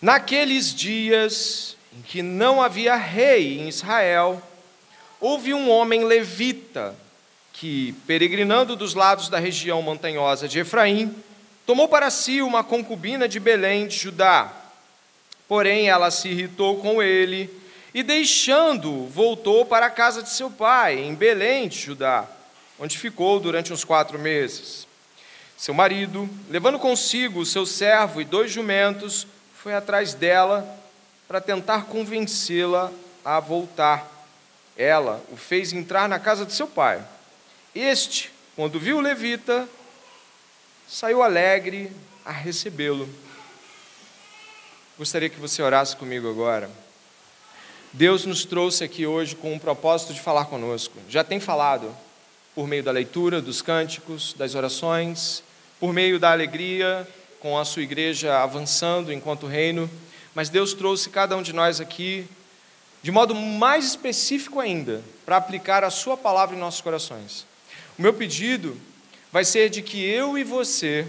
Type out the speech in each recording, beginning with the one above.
Naqueles dias em que não havia rei em Israel, houve um homem levita que, peregrinando dos lados da região montanhosa de Efraim, tomou para si uma concubina de Belém de Judá. Porém, ela se irritou com ele e, deixando, voltou para a casa de seu pai, em Belém de Judá, onde ficou durante uns quatro meses. Seu marido, levando consigo seu servo e dois jumentos, foi atrás dela para tentar convencê-la a voltar. Ela o fez entrar na casa de seu pai. Este, quando viu o levita, saiu alegre a recebê-lo. Gostaria que você orasse comigo agora. Deus nos trouxe aqui hoje com o propósito de falar conosco. Já tem falado por meio da leitura, dos cânticos, das orações, por meio da alegria, com a sua igreja avançando enquanto reino, mas Deus trouxe cada um de nós aqui de modo mais específico ainda, para aplicar a sua palavra em nossos corações. O meu pedido vai ser de que eu e você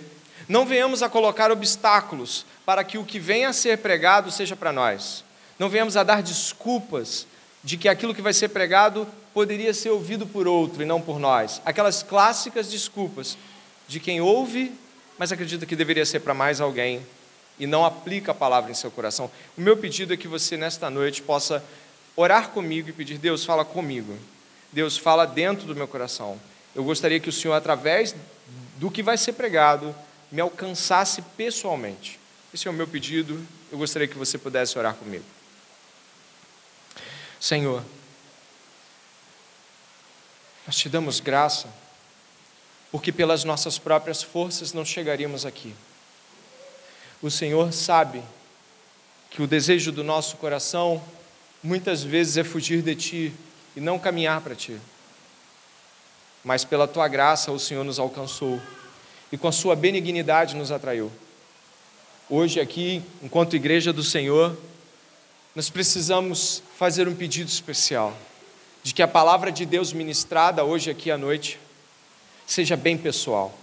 não venhamos a colocar obstáculos para que o que venha a ser pregado seja para nós. Não venhamos a dar desculpas de que aquilo que vai ser pregado poderia ser ouvido por outro e não por nós. Aquelas clássicas desculpas de quem ouve mas acredita que deveria ser para mais alguém e não aplica a palavra em seu coração. O meu pedido é que você, nesta noite, possa orar comigo e pedir: Deus, fala comigo. Deus, fala dentro do meu coração. Eu gostaria que o Senhor, através do que vai ser pregado, me alcançasse pessoalmente. Esse é o meu pedido. Eu gostaria que você pudesse orar comigo. Senhor, nós te damos graça porque pelas nossas próprias forças não chegaríamos aqui. O Senhor sabe que o desejo do nosso coração muitas vezes é fugir de Ti e não caminhar para Ti. Mas pela Tua graça o Senhor nos alcançou e com a Sua benignidade nos atraiu. Hoje, aqui, enquanto Igreja do Senhor, nós precisamos fazer um pedido especial de que a palavra de Deus ministrada hoje aqui à noite seja bem pessoal.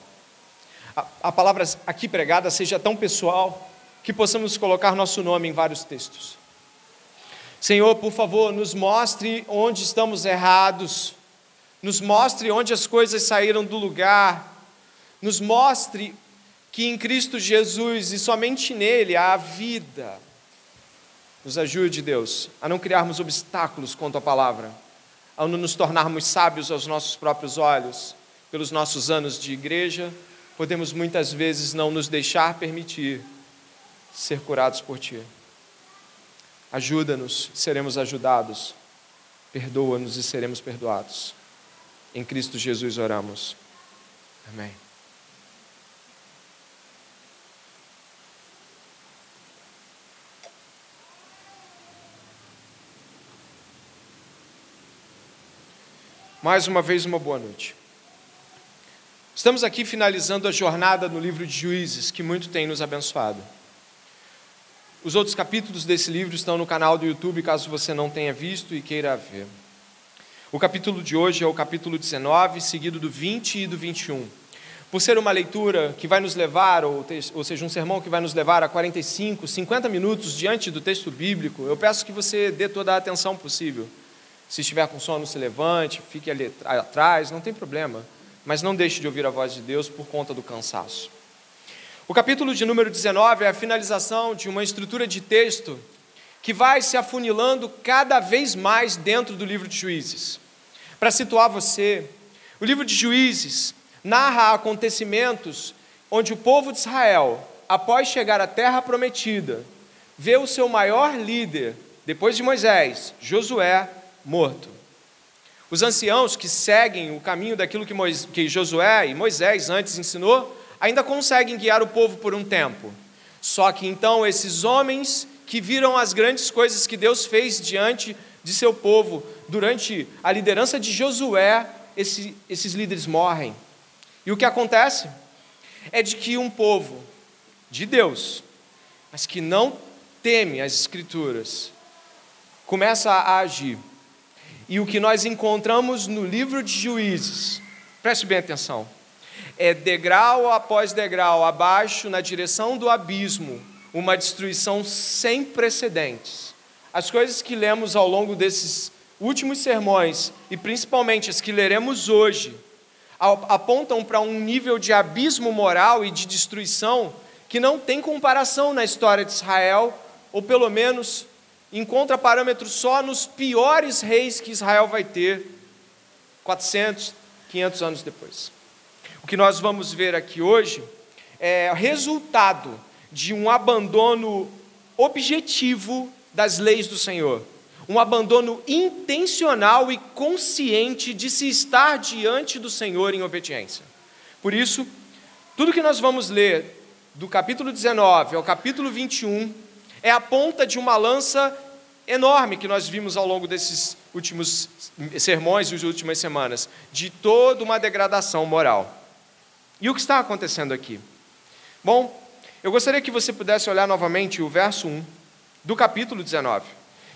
A, a palavra aqui pregada seja tão pessoal que possamos colocar nosso nome em vários textos. Senhor, por favor, nos mostre onde estamos errados, nos mostre onde as coisas saíram do lugar, nos mostre que em Cristo Jesus e somente nele há vida. Nos ajude, Deus, a não criarmos obstáculos quanto à palavra, a não nos tornarmos sábios aos nossos próprios olhos, pelos nossos anos de igreja, podemos muitas vezes não nos deixar permitir ser curados por Ti. Ajuda-nos, seremos ajudados. Perdoa-nos e seremos perdoados. Em Cristo Jesus oramos. Amém. Mais uma vez, uma boa noite. Estamos aqui finalizando a jornada no livro de Juízes, que muito tem nos abençoado. Os outros capítulos desse livro estão no canal do YouTube, caso você não tenha visto e queira ver. O capítulo de hoje é o capítulo 19, seguido do 20 e do 21. Por ser uma leitura que vai nos levar, ou, ou seja, um sermão que vai nos levar a 45, 50 minutos diante do texto bíblico, eu peço que você dê toda a atenção possível. Se estiver com sono, se levante, fique ali atrás, não tem problema mas não deixe de ouvir a voz de Deus por conta do cansaço. O capítulo de número 19 é a finalização de uma estrutura de texto que vai se afunilando cada vez mais dentro do livro de Juízes. Para situar você, o livro de Juízes narra acontecimentos onde o povo de Israel, após chegar à terra prometida, vê o seu maior líder, depois de Moisés, Josué, morto. Os anciãos que seguem o caminho daquilo que, que Josué e Moisés antes ensinou, ainda conseguem guiar o povo por um tempo. Só que então esses homens que viram as grandes coisas que Deus fez diante de seu povo, durante a liderança de Josué, esse, esses líderes morrem. E o que acontece? É de que um povo de Deus, mas que não teme as Escrituras, começa a agir e o que nós encontramos no livro de Juízes, preste bem atenção, é degrau após degrau abaixo, na direção do abismo, uma destruição sem precedentes. As coisas que lemos ao longo desses últimos sermões, e principalmente as que leremos hoje, apontam para um nível de abismo moral e de destruição que não tem comparação na história de Israel, ou pelo menos encontra parâmetros só nos piores reis que Israel vai ter 400, 500 anos depois. O que nós vamos ver aqui hoje é resultado de um abandono objetivo das leis do Senhor, um abandono intencional e consciente de se estar diante do Senhor em obediência. Por isso, tudo que nós vamos ler do capítulo 19 ao capítulo 21 é a ponta de uma lança enorme que nós vimos ao longo desses últimos sermões e as últimas semanas, de toda uma degradação moral. E o que está acontecendo aqui? Bom, eu gostaria que você pudesse olhar novamente o verso 1 do capítulo 19.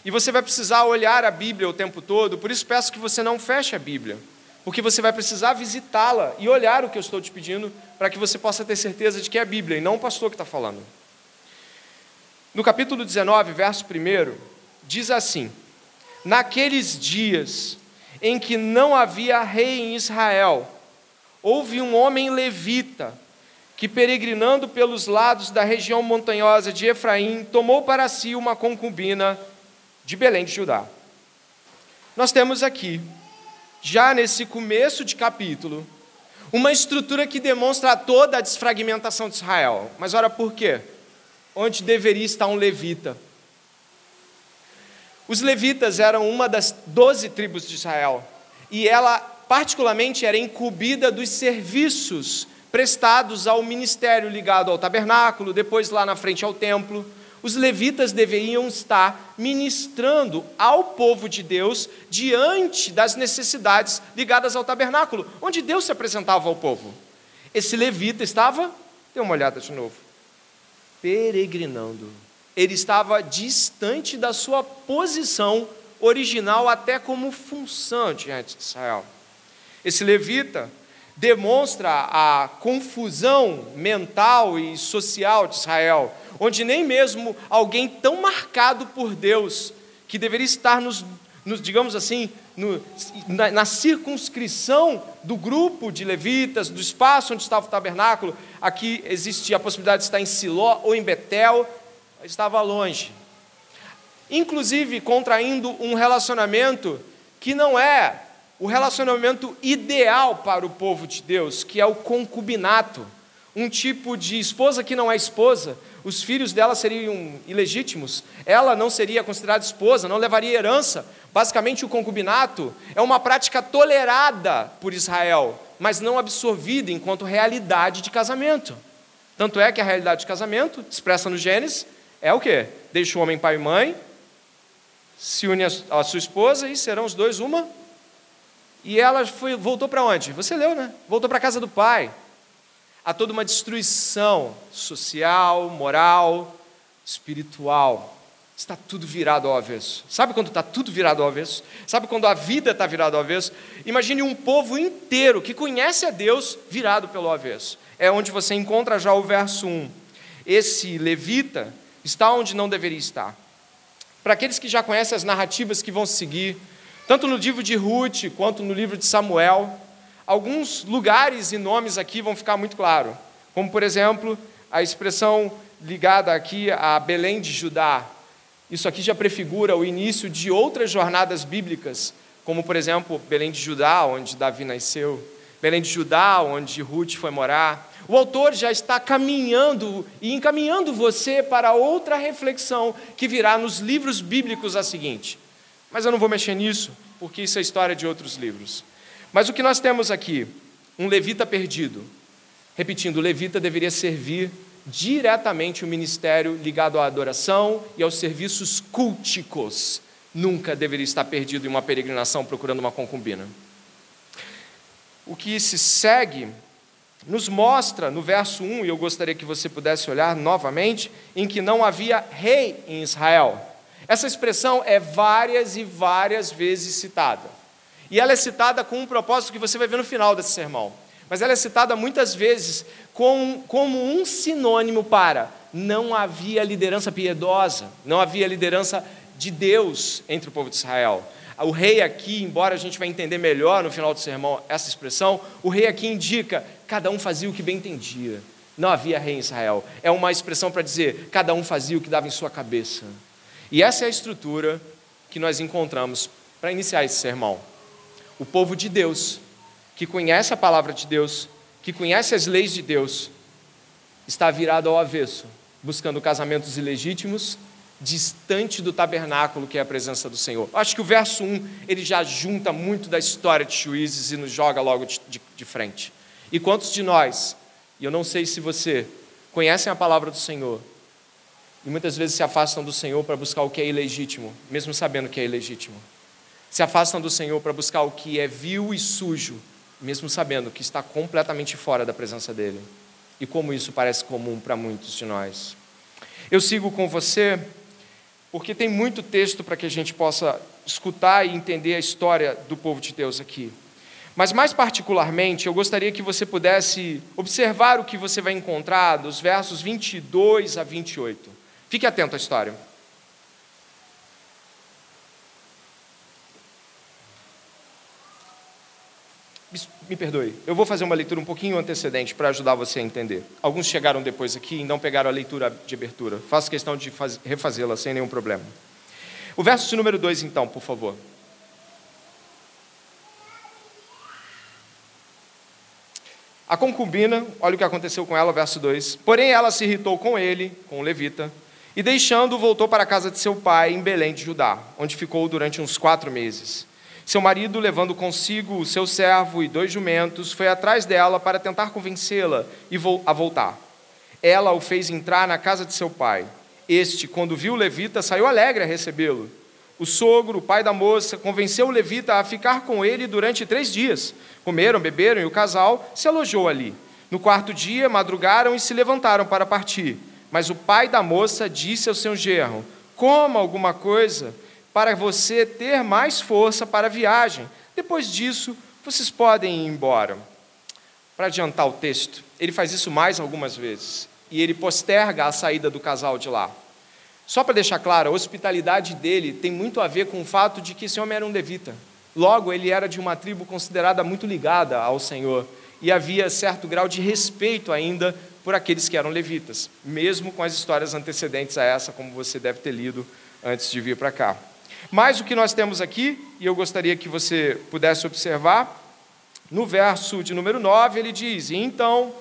E você vai precisar olhar a Bíblia o tempo todo, por isso peço que você não feche a Bíblia, porque você vai precisar visitá-la e olhar o que eu estou te pedindo, para que você possa ter certeza de que é a Bíblia e não o pastor que está falando. No capítulo 19, verso 1, diz assim: Naqueles dias em que não havia rei em Israel, houve um homem levita que, peregrinando pelos lados da região montanhosa de Efraim, tomou para si uma concubina de Belém de Judá. Nós temos aqui, já nesse começo de capítulo, uma estrutura que demonstra toda a desfragmentação de Israel. Mas ora por quê? Onde deveria estar um levita? Os levitas eram uma das doze tribos de Israel, e ela, particularmente, era incumbida dos serviços prestados ao ministério ligado ao tabernáculo, depois lá na frente ao templo os levitas deveriam estar ministrando ao povo de Deus diante das necessidades ligadas ao tabernáculo, onde Deus se apresentava ao povo. Esse levita estava, dê uma olhada de novo, peregrinando. Ele estava distante da sua posição original, até como função diante de Israel. Esse levita demonstra a confusão mental e social de Israel, onde nem mesmo alguém tão marcado por Deus, que deveria estar nos, nos digamos assim, no, na, na, circunscrição do grupo de levitas, do espaço onde estava o tabernáculo, aqui existia a possibilidade de estar em Siló ou em Betel, estava longe. Inclusive contraindo um relacionamento que não é o relacionamento ideal para o povo de Deus, que é o concubinato, um tipo de esposa que não é esposa, os filhos dela seriam ilegítimos, ela não seria considerada esposa, não levaria herança. Basicamente, o concubinato é uma prática tolerada por Israel, mas não absorvida enquanto realidade de casamento. Tanto é que a realidade de casamento, expressa no Gênesis, é o quê? Deixa o homem pai e mãe, se une à sua esposa e serão os dois uma e ela foi, voltou para onde? Você leu, né? Voltou para a casa do pai. Há toda uma destruição social, moral, espiritual. Está tudo virado ao avesso. Sabe quando está tudo virado ao avesso? Sabe quando a vida está virada ao avesso? Imagine um povo inteiro que conhece a Deus virado pelo avesso. É onde você encontra já o verso 1. Esse levita está onde não deveria estar. Para aqueles que já conhecem as narrativas que vão seguir, tanto no livro de Ruth quanto no livro de Samuel, alguns lugares e nomes aqui vão ficar muito claros, como por exemplo a expressão ligada aqui a Belém de Judá. Isso aqui já prefigura o início de outras jornadas bíblicas, como por exemplo Belém de Judá, onde Davi nasceu, Belém de Judá, onde Ruth foi morar. O autor já está caminhando e encaminhando você para outra reflexão que virá nos livros bíblicos a seguinte. Mas eu não vou mexer nisso, porque isso é história de outros livros. Mas o que nós temos aqui? Um levita perdido. Repetindo, levita deveria servir diretamente o ministério ligado à adoração e aos serviços culticos. Nunca deveria estar perdido em uma peregrinação procurando uma concubina. O que se segue nos mostra no verso 1, e eu gostaria que você pudesse olhar novamente, em que não havia rei em Israel. Essa expressão é várias e várias vezes citada. E ela é citada com um propósito que você vai ver no final desse sermão. Mas ela é citada muitas vezes como, como um sinônimo para não havia liderança piedosa, não havia liderança de Deus entre o povo de Israel. O rei aqui, embora a gente vai entender melhor no final do sermão essa expressão, o rei aqui indica cada um fazia o que bem entendia. Não havia rei em Israel. É uma expressão para dizer cada um fazia o que dava em sua cabeça. E essa é a estrutura que nós encontramos para iniciar esse sermão. O povo de Deus, que conhece a palavra de Deus, que conhece as leis de Deus, está virado ao avesso, buscando casamentos ilegítimos, distante do tabernáculo que é a presença do Senhor. Acho que o verso 1 ele já junta muito da história de juízes e nos joga logo de, de, de frente. E quantos de nós, e eu não sei se você, conhecem a palavra do Senhor e muitas vezes se afastam do Senhor para buscar o que é ilegítimo, mesmo sabendo que é ilegítimo. Se afastam do Senhor para buscar o que é vil e sujo, mesmo sabendo que está completamente fora da presença dEle. E como isso parece comum para muitos de nós. Eu sigo com você porque tem muito texto para que a gente possa escutar e entender a história do povo de Deus aqui. Mas, mais particularmente, eu gostaria que você pudesse observar o que você vai encontrar dos versos 22 a 28. Fique atento à história. Me perdoe, eu vou fazer uma leitura um pouquinho antecedente para ajudar você a entender. Alguns chegaram depois aqui e não pegaram a leitura de abertura. Faço questão de refazê-la sem nenhum problema. O verso de número 2, então, por favor. A concubina, olha o que aconteceu com ela, verso 2. Porém, ela se irritou com ele, com o levita, e deixando-o, voltou para a casa de seu pai, em Belém de Judá, onde ficou durante uns quatro meses. Seu marido, levando consigo o seu servo e dois jumentos, foi atrás dela para tentar convencê-la a voltar. Ela o fez entrar na casa de seu pai. Este, quando viu o levita, saiu alegre a recebê-lo. O sogro, o pai da moça, convenceu o levita a ficar com ele durante três dias. Comeram, beberam e o casal se alojou ali. No quarto dia, madrugaram e se levantaram para partir. Mas o pai da moça disse ao seu genro: Coma alguma coisa para você ter mais força para a viagem. Depois disso, vocês podem ir embora. Para adiantar o texto, ele faz isso mais algumas vezes e ele posterga a saída do casal de lá. Só para deixar claro, a hospitalidade dele tem muito a ver com o fato de que esse homem era um levita. Logo, ele era de uma tribo considerada muito ligada ao Senhor e havia certo grau de respeito ainda por aqueles que eram levitas, mesmo com as histórias antecedentes a essa, como você deve ter lido antes de vir para cá. Mas o que nós temos aqui, e eu gostaria que você pudesse observar, no verso de número 9, ele diz: Então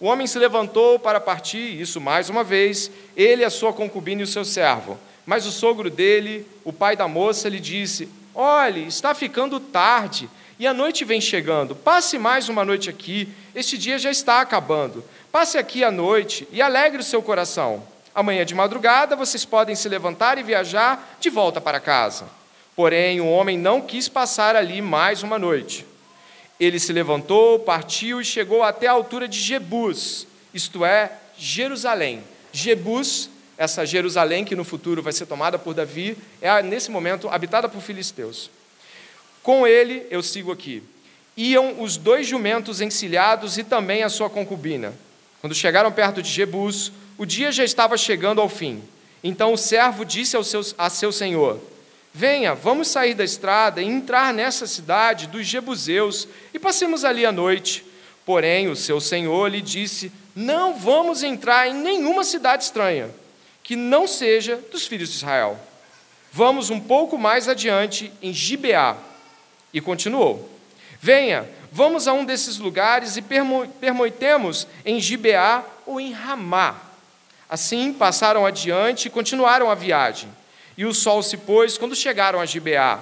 o homem se levantou para partir, isso mais uma vez, ele, a sua concubina e o seu servo. Mas o sogro dele, o pai da moça, lhe disse: Olhe, está ficando tarde e a noite vem chegando. Passe mais uma noite aqui, este dia já está acabando. Passe aqui à noite e alegre o seu coração. Amanhã de madrugada vocês podem se levantar e viajar de volta para casa. Porém, o homem não quis passar ali mais uma noite. Ele se levantou, partiu e chegou até a altura de Jebus, isto é, Jerusalém. Jebus, essa Jerusalém que no futuro vai ser tomada por Davi, é nesse momento habitada por filisteus. Com ele, eu sigo aqui, iam os dois jumentos encilhados e também a sua concubina. Quando chegaram perto de Jebus, o dia já estava chegando ao fim. Então o servo disse ao seu, a seu senhor: Venha, vamos sair da estrada e entrar nessa cidade dos Jebuseus e passemos ali a noite. Porém, o seu senhor lhe disse: Não vamos entrar em nenhuma cidade estranha, que não seja dos filhos de Israel. Vamos um pouco mais adiante, em Gibeá. E continuou: Venha, vamos a um desses lugares e permoitemos em Gibeá ou em Ramá Assim passaram adiante e continuaram a viagem. E o sol se pôs quando chegaram a Gibeá,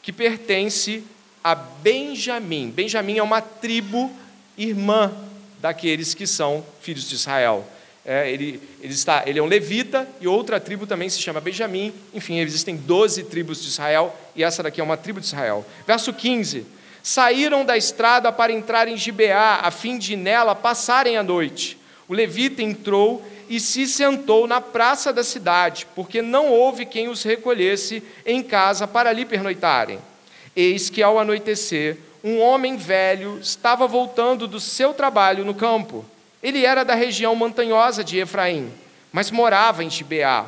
que pertence a Benjamim. Benjamim é uma tribo irmã daqueles que são filhos de Israel. É, ele, ele, está, ele é um levita e outra tribo também se chama Benjamim. Enfim, existem 12 tribos de Israel e essa daqui é uma tribo de Israel. Verso 15: Saíram da estrada para entrar em Gibeá, a fim de nela passarem a noite. O levita entrou e se sentou na praça da cidade, porque não houve quem os recolhesse em casa para ali pernoitarem. Eis que ao anoitecer, um homem velho estava voltando do seu trabalho no campo. Ele era da região montanhosa de Efraim. mas morava em Gibeá.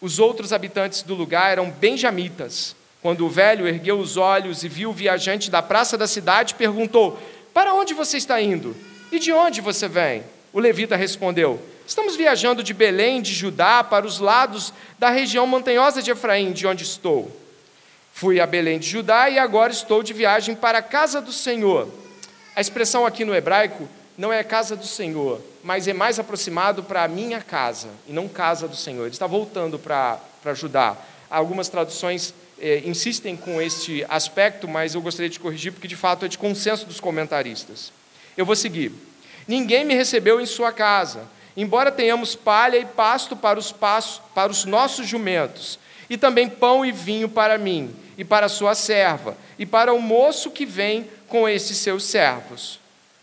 Os outros habitantes do lugar eram benjamitas. Quando o velho ergueu os olhos e viu o viajante da praça da cidade, perguntou: Para onde você está indo? E de onde você vem? O levita respondeu: Estamos viajando de Belém, de Judá, para os lados da região montanhosa de Efraim, de onde estou. Fui a Belém de Judá e agora estou de viagem para a casa do Senhor. A expressão aqui no hebraico não é casa do Senhor, mas é mais aproximado para a minha casa, e não casa do Senhor. Ele está voltando para, para Judá. Algumas traduções eh, insistem com este aspecto, mas eu gostaria de corrigir, porque de fato é de consenso dos comentaristas. Eu vou seguir. Ninguém me recebeu em sua casa, embora tenhamos palha e pasto para os, para os nossos jumentos, e também pão e vinho para mim, e para sua serva, e para o moço que vem com esses seus servos.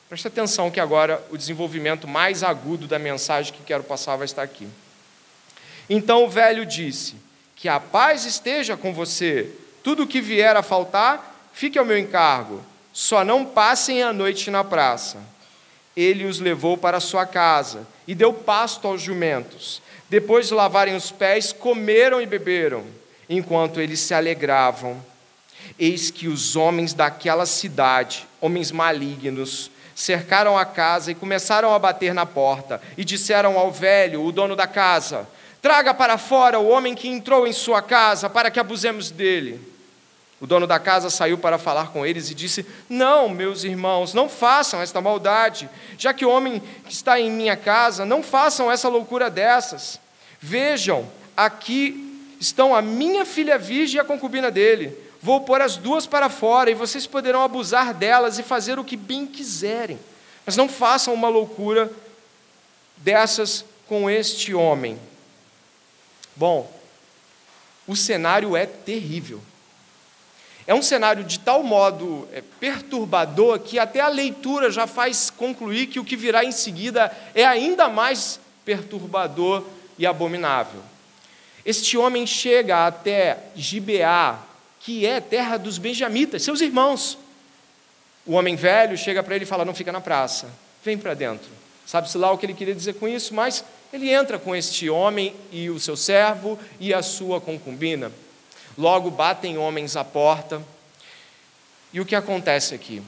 Preste atenção que agora o desenvolvimento mais agudo da mensagem que quero passar vai estar aqui. Então o velho disse: Que a paz esteja com você. Tudo o que vier a faltar, fique ao meu encargo. Só não passem a noite na praça. Ele os levou para sua casa e deu pasto aos jumentos. Depois de lavarem os pés, comeram e beberam, enquanto eles se alegravam. Eis que os homens daquela cidade, homens malignos, cercaram a casa e começaram a bater na porta, e disseram ao velho, o dono da casa: Traga para fora o homem que entrou em sua casa, para que abusemos dele. O dono da casa saiu para falar com eles e disse: Não, meus irmãos, não façam esta maldade, já que o homem que está em minha casa, não façam essa loucura dessas. Vejam, aqui estão a minha filha virgem e a concubina dele. Vou pôr as duas para fora e vocês poderão abusar delas e fazer o que bem quiserem. Mas não façam uma loucura dessas com este homem. Bom, o cenário é terrível. É um cenário de tal modo é, perturbador que até a leitura já faz concluir que o que virá em seguida é ainda mais perturbador e abominável. Este homem chega até Gibeá, que é terra dos benjamitas, seus irmãos. O homem velho chega para ele e fala: Não fica na praça, vem para dentro. Sabe-se lá o que ele queria dizer com isso, mas ele entra com este homem e o seu servo e a sua concubina. Logo batem homens à porta. E o que acontece aqui?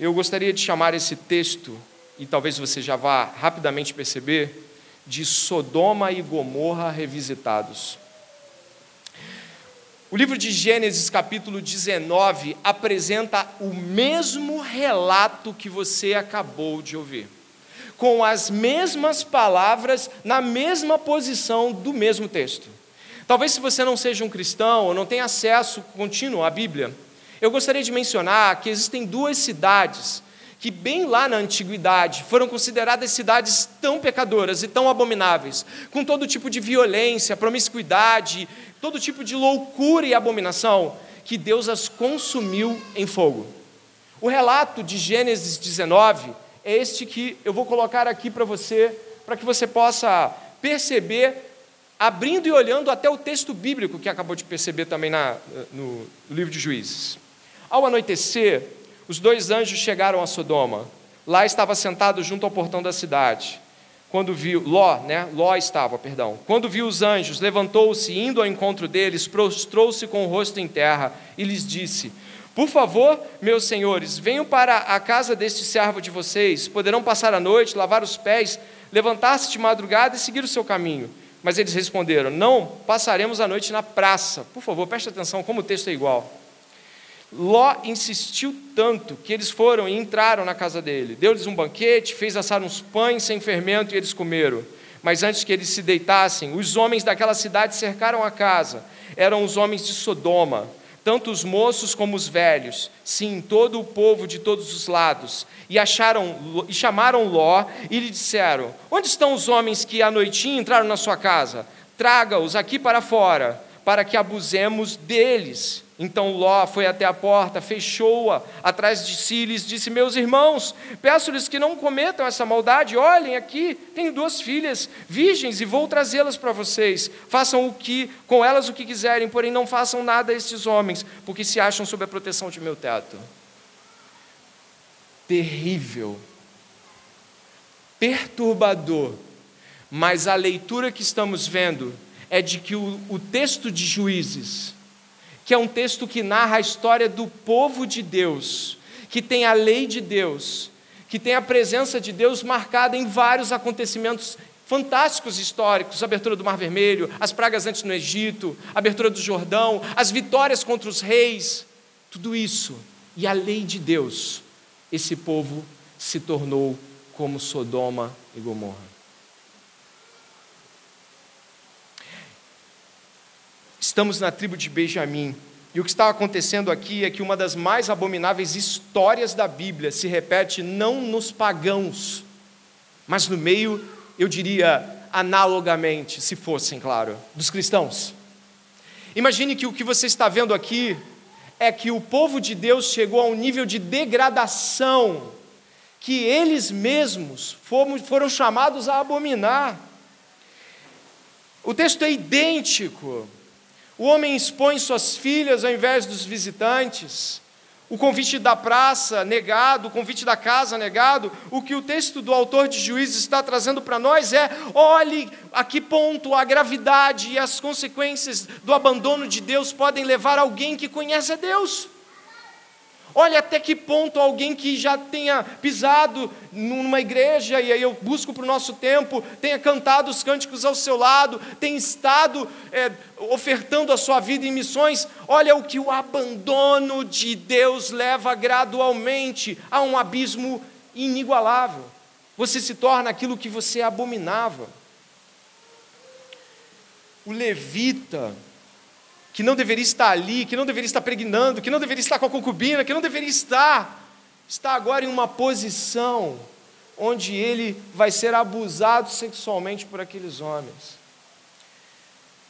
Eu gostaria de chamar esse texto, e talvez você já vá rapidamente perceber, de Sodoma e Gomorra revisitados. O livro de Gênesis, capítulo 19, apresenta o mesmo relato que você acabou de ouvir, com as mesmas palavras, na mesma posição do mesmo texto. Talvez, se você não seja um cristão ou não tenha acesso contínuo à Bíblia, eu gostaria de mencionar que existem duas cidades que, bem lá na antiguidade, foram consideradas cidades tão pecadoras e tão abomináveis, com todo tipo de violência, promiscuidade, todo tipo de loucura e abominação, que Deus as consumiu em fogo. O relato de Gênesis 19 é este que eu vou colocar aqui para você, para que você possa perceber, abrindo e olhando até o texto bíblico que acabou de perceber também na, no, livro de Juízes. Ao anoitecer, os dois anjos chegaram a Sodoma. Lá estava sentado junto ao portão da cidade quando viu, Ló, né? Ló estava, perdão. Quando viu os anjos, levantou-se, indo ao encontro deles, prostrou-se com o rosto em terra e lhes disse: Por favor, meus senhores, venham para a casa deste servo de vocês, poderão passar a noite, lavar os pés, levantar-se de madrugada e seguir o seu caminho. Mas eles responderam: Não, passaremos a noite na praça. Por favor, preste atenção, como o texto é igual. Ló insistiu tanto que eles foram e entraram na casa dele. Deu-lhes um banquete, fez assar uns pães sem fermento e eles comeram. Mas antes que eles se deitassem, os homens daquela cidade cercaram a casa. Eram os homens de Sodoma, tanto os moços como os velhos, sim, todo o povo de todos os lados. E acharam e chamaram Ló e lhe disseram: Onde estão os homens que à noitinha entraram na sua casa? Traga-os aqui para fora, para que abusemos deles. Então Ló foi até a porta, fechou-a atrás de si e lhes disse: Meus irmãos, peço-lhes que não cometam essa maldade. Olhem aqui, tenho duas filhas virgens e vou trazê-las para vocês. Façam o que com elas o que quiserem, porém não façam nada a estes homens, porque se acham sob a proteção de meu teto. Terrível, perturbador, Mas a leitura que estamos vendo é de que o, o texto de Juízes, que é um texto que narra a história do povo de Deus, que tem a lei de Deus, que tem a presença de Deus marcada em vários acontecimentos fantásticos históricos, a abertura do Mar Vermelho, as pragas antes no Egito, a abertura do Jordão, as vitórias contra os reis, tudo isso. E a lei de Deus, esse povo se tornou como Sodoma e Gomorra. Estamos na tribo de Benjamim. E o que está acontecendo aqui é que uma das mais abomináveis histórias da Bíblia se repete não nos pagãos, mas no meio, eu diria, analogamente, se fossem, claro, dos cristãos. Imagine que o que você está vendo aqui é que o povo de Deus chegou a um nível de degradação que eles mesmos foram chamados a abominar. O texto é idêntico. O homem expõe suas filhas ao invés dos visitantes. O convite da praça negado, o convite da casa negado. O que o texto do autor de Juízes está trazendo para nós é: olhe a que ponto a gravidade e as consequências do abandono de Deus podem levar alguém que conhece a Deus. Olha até que ponto alguém que já tenha pisado numa igreja, e aí eu busco para o nosso tempo, tenha cantado os cânticos ao seu lado, tenha estado é, ofertando a sua vida em missões, olha o que o abandono de Deus leva gradualmente a um abismo inigualável. Você se torna aquilo que você abominava. O levita, que não deveria estar ali, que não deveria estar pregnando, que não deveria estar com a concubina, que não deveria estar, está agora em uma posição onde ele vai ser abusado sexualmente por aqueles homens.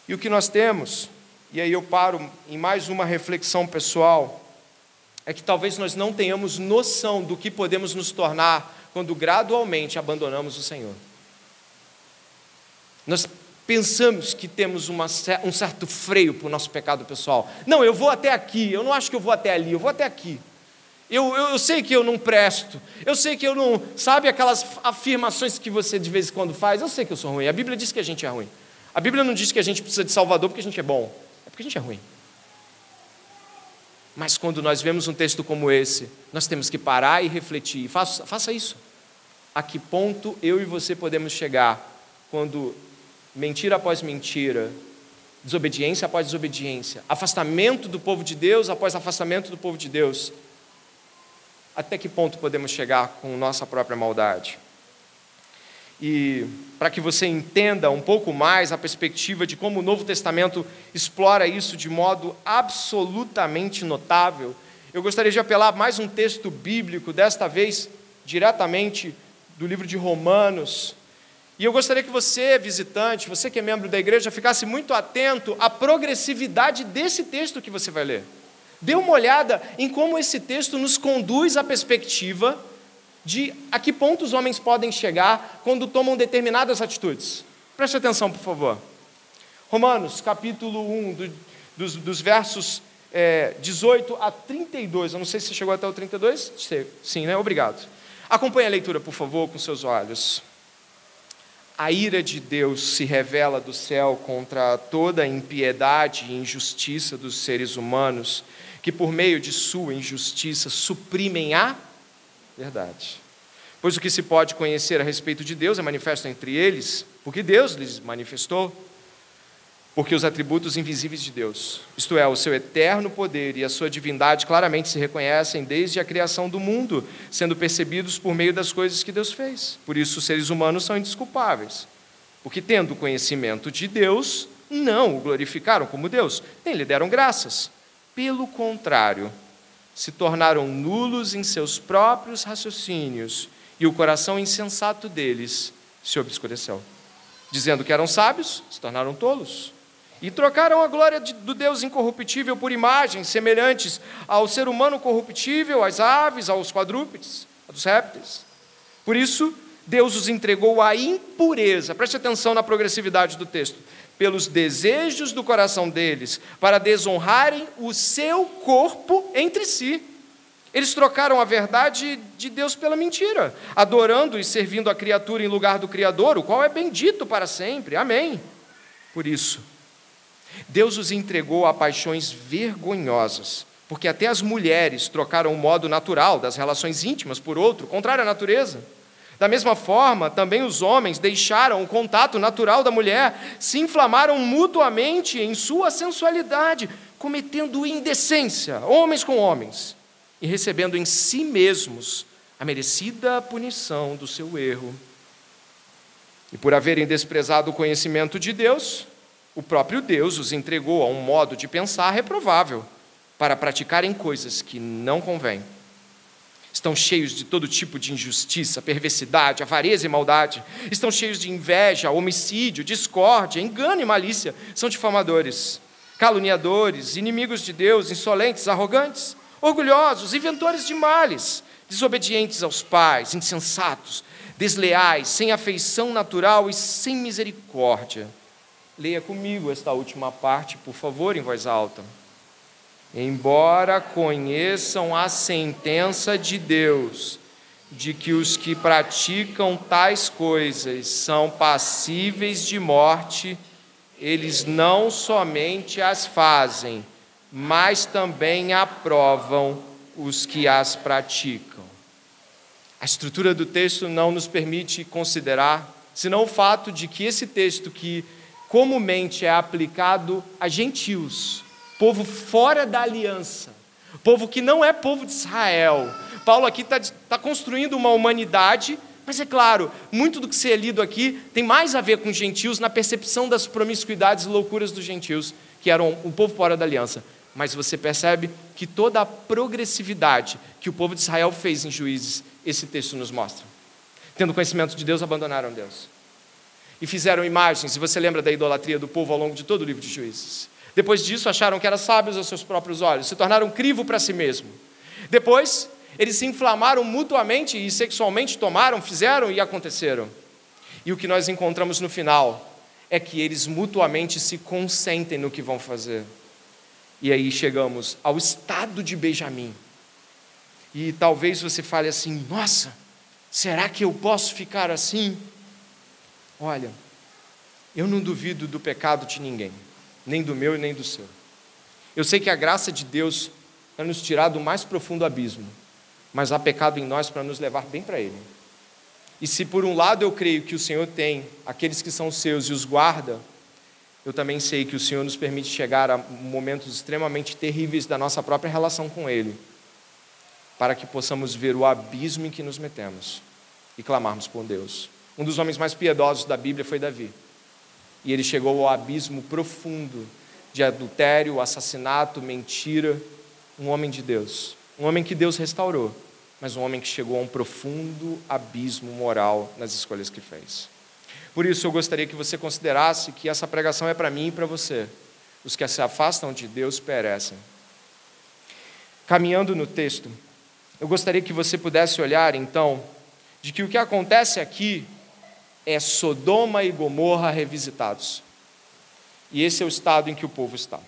E o que nós temos, e aí eu paro em mais uma reflexão pessoal, é que talvez nós não tenhamos noção do que podemos nos tornar quando gradualmente abandonamos o Senhor. Nós pensamos que temos uma, um certo freio para o nosso pecado pessoal. Não, eu vou até aqui, eu não acho que eu vou até ali, eu vou até aqui. Eu, eu, eu, sei que eu não presto, eu sei que eu não. Sabe aquelas afirmações que você de vez em quando faz? Eu sei que eu sou ruim. A Bíblia diz que a gente é ruim. A Bíblia não diz que a gente precisa de Salvador porque a gente é bom, é porque a gente é ruim. Mas quando nós vemos um texto como esse, nós temos que parar e refletir. Faça, faça isso. A que ponto eu e você podemos chegar quando mentira após mentira, desobediência após desobediência, afastamento do povo de Deus após afastamento do povo de Deus. Até que ponto podemos chegar com nossa própria maldade? E para que você entenda um pouco mais a perspectiva de como o Novo Testamento explora isso de modo absolutamente notável, eu gostaria de apelar mais um texto bíblico, desta vez diretamente do livro de Romanos, e eu gostaria que você, visitante, você que é membro da igreja, ficasse muito atento à progressividade desse texto que você vai ler. Dê uma olhada em como esse texto nos conduz à perspectiva de a que ponto os homens podem chegar quando tomam determinadas atitudes. Preste atenção, por favor. Romanos, capítulo 1, do, dos, dos, versos é, 18 a 32. Eu não sei se você chegou até o 32. Sim, né? Obrigado. Acompanhe a leitura, por favor, com seus olhos a ira de Deus se revela do céu contra toda a impiedade e injustiça dos seres humanos, que por meio de sua injustiça suprimem a verdade. Pois o que se pode conhecer a respeito de Deus é manifesto entre eles, porque Deus lhes manifestou porque os atributos invisíveis de Deus, isto é, o seu eterno poder e a sua divindade, claramente se reconhecem desde a criação do mundo, sendo percebidos por meio das coisas que Deus fez. Por isso, os seres humanos são indesculpáveis, porque, tendo conhecimento de Deus, não o glorificaram como Deus, nem lhe deram graças. Pelo contrário, se tornaram nulos em seus próprios raciocínios, e o coração insensato deles se obscureceu. Dizendo que eram sábios, se tornaram tolos e trocaram a glória de, do Deus incorruptível por imagens semelhantes ao ser humano corruptível, às aves, aos quadrúpedes, aos répteis. Por isso, Deus os entregou à impureza, preste atenção na progressividade do texto, pelos desejos do coração deles, para desonrarem o seu corpo entre si, Eles trocaram a verdade de Deus pela mentira, adorando e servindo a criatura em lugar do Criador, o qual é bendito para sempre. Amém. Por isso, Deus os entregou a paixões vergonhosas, porque até as mulheres trocaram o modo natural das relações íntimas por outro, contrário à natureza. Da mesma forma, também os homens deixaram o contato natural da mulher, se inflamaram mutuamente em sua sensualidade, cometendo indecência, homens com homens, e recebendo em si mesmos a merecida punição do seu erro. E por haverem desprezado o conhecimento de Deus, o próprio Deus os entregou a um modo de pensar reprovável, para praticarem coisas que não convêm estão cheios de todo tipo de injustiça, perversidade, avareza e maldade, estão cheios de inveja, homicídio, discórdia, engano e malícia, são difamadores, caluniadores, inimigos de Deus, insolentes, arrogantes, orgulhosos, inventores de males, desobedientes aos pais, insensatos, desleais, sem afeição natural e sem misericórdia. Leia comigo esta última parte, por favor, em voz alta. Embora conheçam a sentença de Deus, de que os que praticam tais coisas são passíveis de morte, eles não somente as fazem, mas também aprovam os que as praticam. A estrutura do texto não nos permite considerar, senão o fato de que esse texto, que comumente é aplicado a gentios, povo fora da aliança, povo que não é povo de Israel. Paulo aqui está tá construindo uma humanidade, mas é claro, muito do que se é lido aqui tem mais a ver com gentios na percepção das promiscuidades e loucuras dos gentios, que eram o povo fora da aliança. Mas você percebe que toda a progressividade que o povo de Israel fez em juízes, esse texto nos mostra. Tendo conhecimento de Deus, abandonaram Deus. E fizeram imagens, e você lembra da idolatria do povo ao longo de todo o livro de juízes. Depois disso, acharam que eram sábios aos seus próprios olhos, se tornaram crivo para si mesmo. Depois, eles se inflamaram mutuamente e sexualmente tomaram, fizeram e aconteceram. E o que nós encontramos no final é que eles mutuamente se consentem no que vão fazer. E aí chegamos ao estado de Benjamim. E talvez você fale assim: nossa, será que eu posso ficar assim? Olha, eu não duvido do pecado de ninguém nem do meu e nem do seu. Eu sei que a graça de Deus vai nos tirar do mais profundo abismo, mas há pecado em nós para nos levar bem para Ele. E se por um lado eu creio que o Senhor tem aqueles que são seus e os guarda, eu também sei que o Senhor nos permite chegar a momentos extremamente terríveis da nossa própria relação com Ele, para que possamos ver o abismo em que nos metemos e clamarmos por Deus. Um dos homens mais piedosos da Bíblia foi Davi. E ele chegou ao abismo profundo de adultério, assassinato, mentira. Um homem de Deus. Um homem que Deus restaurou, mas um homem que chegou a um profundo abismo moral nas escolhas que fez. Por isso, eu gostaria que você considerasse que essa pregação é para mim e para você. Os que se afastam de Deus perecem. Caminhando no texto, eu gostaria que você pudesse olhar, então, de que o que acontece aqui é Sodoma e Gomorra revisitados. E esse é o estado em que o povo está.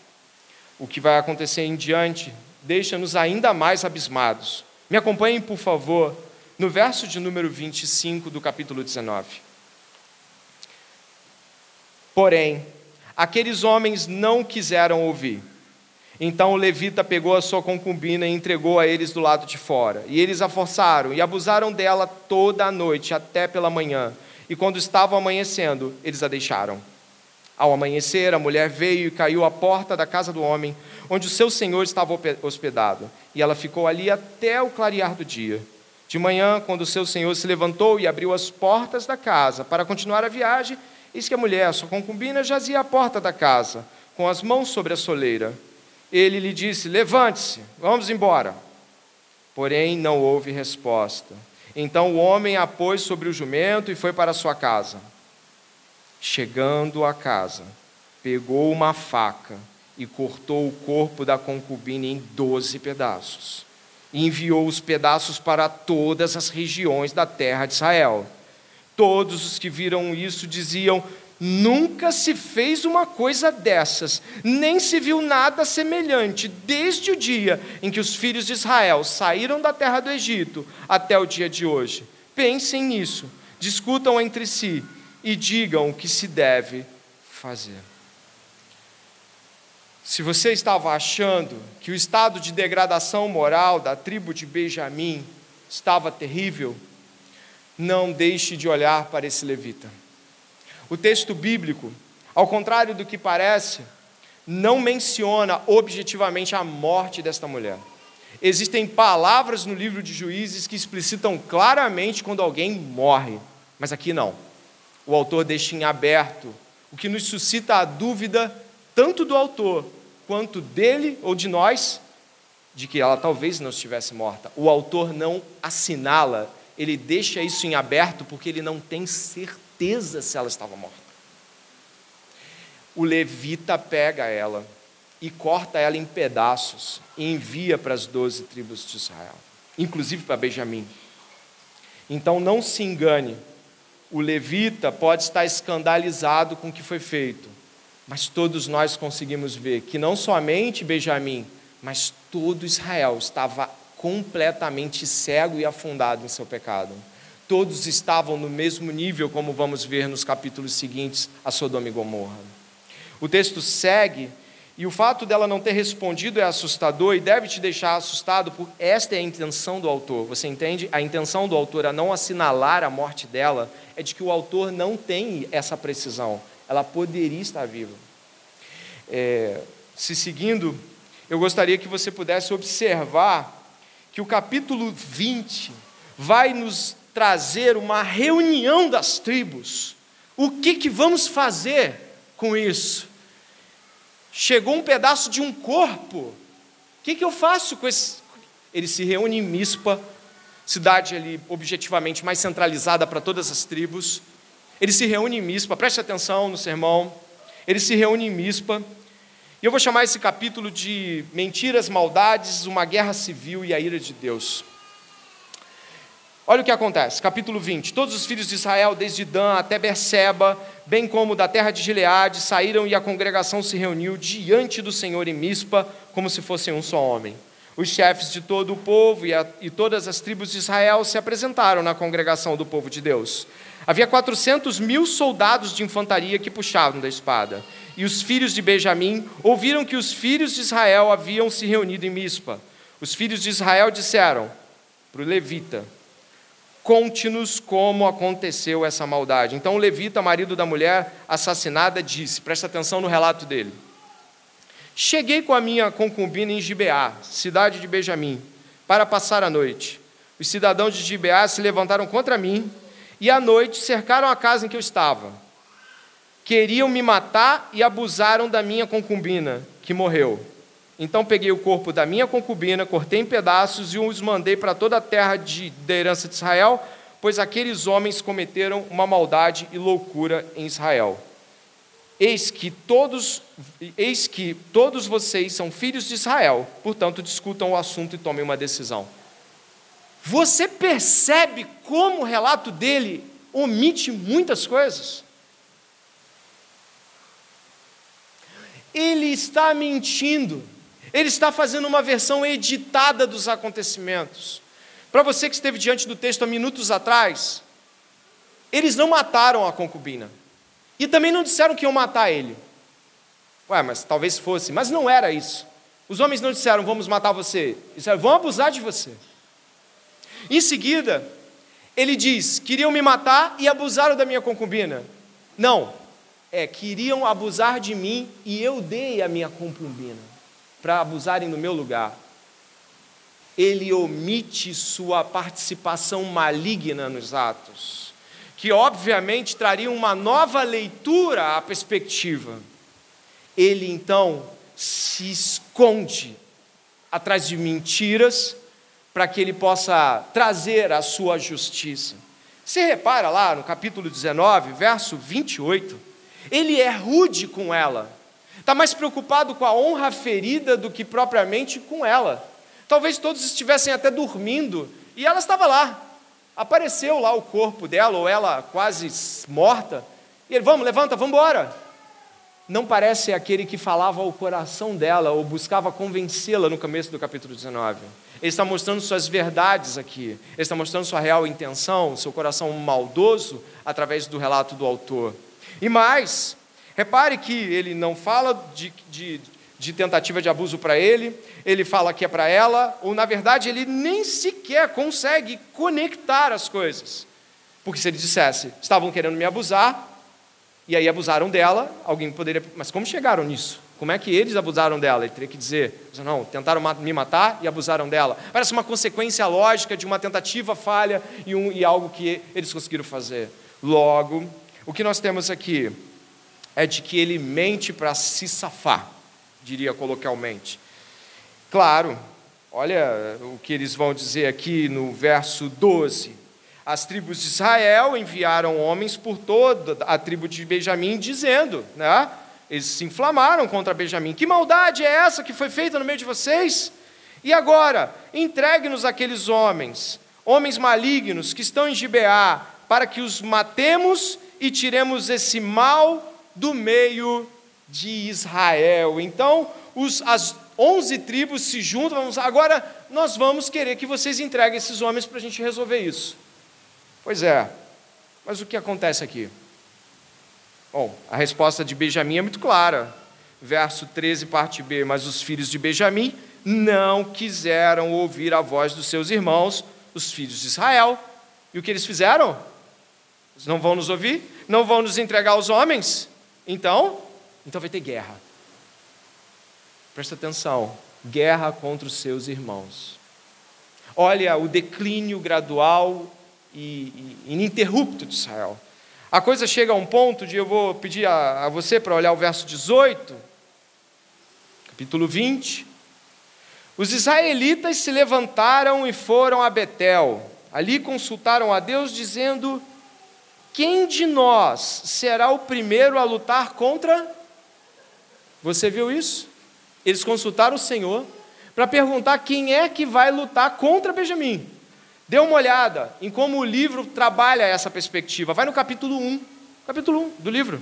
O que vai acontecer em diante deixa-nos ainda mais abismados. Me acompanhem, por favor, no verso de número 25 do capítulo 19. Porém, aqueles homens não quiseram ouvir. Então o levita pegou a sua concubina e entregou a eles do lado de fora. E eles a forçaram e abusaram dela toda a noite até pela manhã e quando estava amanhecendo, eles a deixaram. Ao amanhecer, a mulher veio e caiu à porta da casa do homem, onde o seu senhor estava hospedado, e ela ficou ali até o clarear do dia. De manhã, quando o seu senhor se levantou e abriu as portas da casa para continuar a viagem, eis que a mulher, sua concubina, jazia à porta da casa, com as mãos sobre a soleira. Ele lhe disse: Levante-se, vamos embora. Porém, não houve resposta. Então o homem a pôs sobre o jumento e foi para sua casa. Chegando à casa, pegou uma faca e cortou o corpo da concubina em doze pedaços. E enviou os pedaços para todas as regiões da terra de Israel. Todos os que viram isso diziam: Nunca se fez uma coisa dessas, nem se viu nada semelhante, desde o dia em que os filhos de Israel saíram da terra do Egito até o dia de hoje. Pensem nisso, discutam entre si e digam o que se deve fazer. Se você estava achando que o estado de degradação moral da tribo de Benjamim estava terrível, não deixe de olhar para esse levita. O texto bíblico, ao contrário do que parece, não menciona objetivamente a morte desta mulher. Existem palavras no livro de Juízes que explicitam claramente quando alguém morre, mas aqui não. O autor deixa em aberto, o que nos suscita a dúvida tanto do autor quanto dele ou de nós de que ela talvez não estivesse morta. O autor não assinala, ele deixa isso em aberto porque ele não tem certeza certeza se ela estava morta. O levita pega ela e corta ela em pedaços e envia para as doze tribos de Israel, inclusive para Benjamim. Então não se engane, o levita pode estar escandalizado com o que foi feito, mas todos nós conseguimos ver que não somente Benjamim, mas todo Israel estava completamente cego e afundado em seu pecado todos estavam no mesmo nível, como vamos ver nos capítulos seguintes a Sodoma e Gomorra. O texto segue, e o fato dela não ter respondido é assustador e deve te deixar assustado, porque esta é a intenção do autor. Você entende? A intenção do autor a não assinalar a morte dela é de que o autor não tem essa precisão. Ela poderia estar viva. É, se seguindo, eu gostaria que você pudesse observar que o capítulo 20 vai nos trazer uma reunião das tribos. O que, que vamos fazer com isso? Chegou um pedaço de um corpo. O que, que eu faço com esse? Ele se reúne em Mispa, cidade ali objetivamente mais centralizada para todas as tribos. Ele se reúne em Mispa, preste atenção no sermão. Ele se reúne em Mispa. E eu vou chamar esse capítulo de Mentiras, Maldades, uma guerra civil e a ira de Deus. Olha o que acontece, capítulo 20. Todos os filhos de Israel, desde Dan até Berseba, bem como da terra de Gileade, saíram e a congregação se reuniu diante do Senhor em Mispa, como se fossem um só homem. Os chefes de todo o povo e, a, e todas as tribos de Israel se apresentaram na congregação do povo de Deus. Havia 400 mil soldados de infantaria que puxavam da espada. E os filhos de Benjamim ouviram que os filhos de Israel haviam se reunido em Mispa. Os filhos de Israel disseram para o levita, Conte-nos como aconteceu essa maldade. Então o levita, marido da mulher assassinada, disse: presta atenção no relato dele. Cheguei com a minha concubina em Gibeá, cidade de Benjamim, para passar a noite. Os cidadãos de Gibeá se levantaram contra mim e à noite cercaram a casa em que eu estava. Queriam me matar e abusaram da minha concubina, que morreu. Então peguei o corpo da minha concubina, cortei em pedaços e os mandei para toda a terra de, da herança de Israel, pois aqueles homens cometeram uma maldade e loucura em Israel. Eis que todos, eis que todos vocês são filhos de Israel, portanto discutam o assunto e tomem uma decisão. Você percebe como o relato dele omite muitas coisas? Ele está mentindo. Ele está fazendo uma versão editada dos acontecimentos. Para você que esteve diante do texto há minutos atrás, eles não mataram a concubina. E também não disseram que iam matar ele. Ué, mas talvez fosse. Mas não era isso. Os homens não disseram, vamos matar você. Disseram, vão abusar de você. Em seguida, ele diz: queriam me matar e abusaram da minha concubina. Não, é, queriam abusar de mim e eu dei a minha concubina para abusarem no meu lugar. Ele omite sua participação maligna nos atos, que obviamente traria uma nova leitura à perspectiva. Ele então se esconde atrás de mentiras para que ele possa trazer a sua justiça. Você repara lá no capítulo 19, verso 28, ele é rude com ela. Está mais preocupado com a honra ferida do que propriamente com ela. Talvez todos estivessem até dormindo e ela estava lá. Apareceu lá o corpo dela, ou ela quase morta, E ele, vamos, levanta, vamos embora. Não parece aquele que falava ao coração dela ou buscava convencê-la no começo do capítulo 19. Ele está mostrando suas verdades aqui. Ele está mostrando sua real intenção, seu coração maldoso, através do relato do autor. E mais, repare que ele não fala de, de, de tentativa de abuso para ele, ele fala que é para ela, ou na verdade ele nem sequer consegue conectar as coisas. Porque se ele dissesse, estavam querendo me abusar, e aí abusaram dela, alguém poderia. Mas como chegaram nisso? Como é que eles abusaram dela? Ele teria que dizer, não, tentaram me matar e abusaram dela. Parece uma consequência lógica de uma tentativa falha e, um, e algo que eles conseguiram fazer. Logo, o que nós temos aqui é de que ele mente para se safar, diria coloquialmente. Claro, olha o que eles vão dizer aqui no verso 12 as tribos de Israel enviaram homens por toda a tribo de Benjamim, dizendo, né? Eles se inflamaram contra Benjamim. Que maldade é essa que foi feita no meio de vocês? E agora, entregue-nos aqueles homens, homens malignos que estão em Gibeá, para que os matemos e tiremos esse mal do meio de Israel. Então, os, as onze tribos se juntam, vamos, agora nós vamos querer que vocês entreguem esses homens para a gente resolver isso. Pois é, mas o que acontece aqui? Bom, a resposta de Benjamim é muito clara. Verso 13, parte B. Mas os filhos de Benjamim não quiseram ouvir a voz dos seus irmãos, os filhos de Israel. E o que eles fizeram? Eles não vão nos ouvir? Não vão nos entregar aos homens? Então, então vai ter guerra. Presta atenção: guerra contra os seus irmãos. Olha o declínio gradual e, e ininterrupto de Israel. A coisa chega a um ponto de eu vou pedir a, a você para olhar o verso 18, capítulo 20. Os israelitas se levantaram e foram a Betel. Ali consultaram a Deus, dizendo: Quem de nós será o primeiro a lutar contra? Você viu isso? Eles consultaram o Senhor para perguntar quem é que vai lutar contra Benjamim. Dê uma olhada em como o livro trabalha essa perspectiva. Vai no capítulo 1. Capítulo 1 do livro.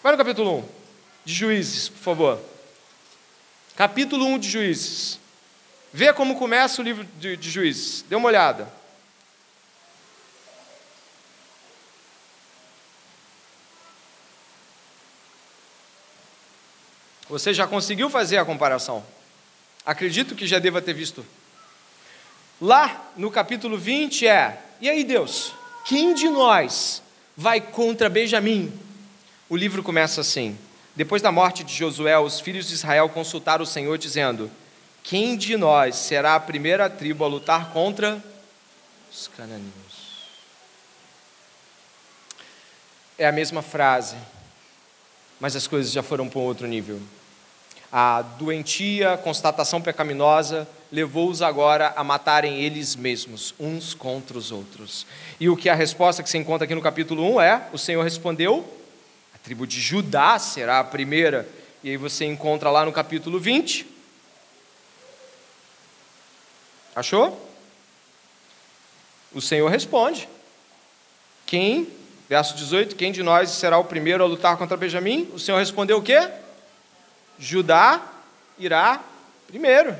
Vai no capítulo 1 de Juízes, por favor. Capítulo 1 de Juízes. Vê como começa o livro de, de Juízes. Dê uma olhada. Você já conseguiu fazer a comparação? Acredito que já deva ter visto Lá no capítulo 20 é: E aí, Deus, quem de nós vai contra Benjamim? O livro começa assim: Depois da morte de Josué, os filhos de Israel consultaram o Senhor, dizendo: Quem de nós será a primeira tribo a lutar contra os cananeus? É a mesma frase, mas as coisas já foram para um outro nível. A doentia, constatação pecaminosa, levou-os agora a matarem eles mesmos, uns contra os outros. E o que a resposta que se encontra aqui no capítulo 1 é: o Senhor respondeu, a tribo de Judá será a primeira. E aí você encontra lá no capítulo 20. Achou? O Senhor responde. Quem, verso 18, quem de nós será o primeiro a lutar contra Benjamim? O Senhor respondeu o quê? Judá irá primeiro.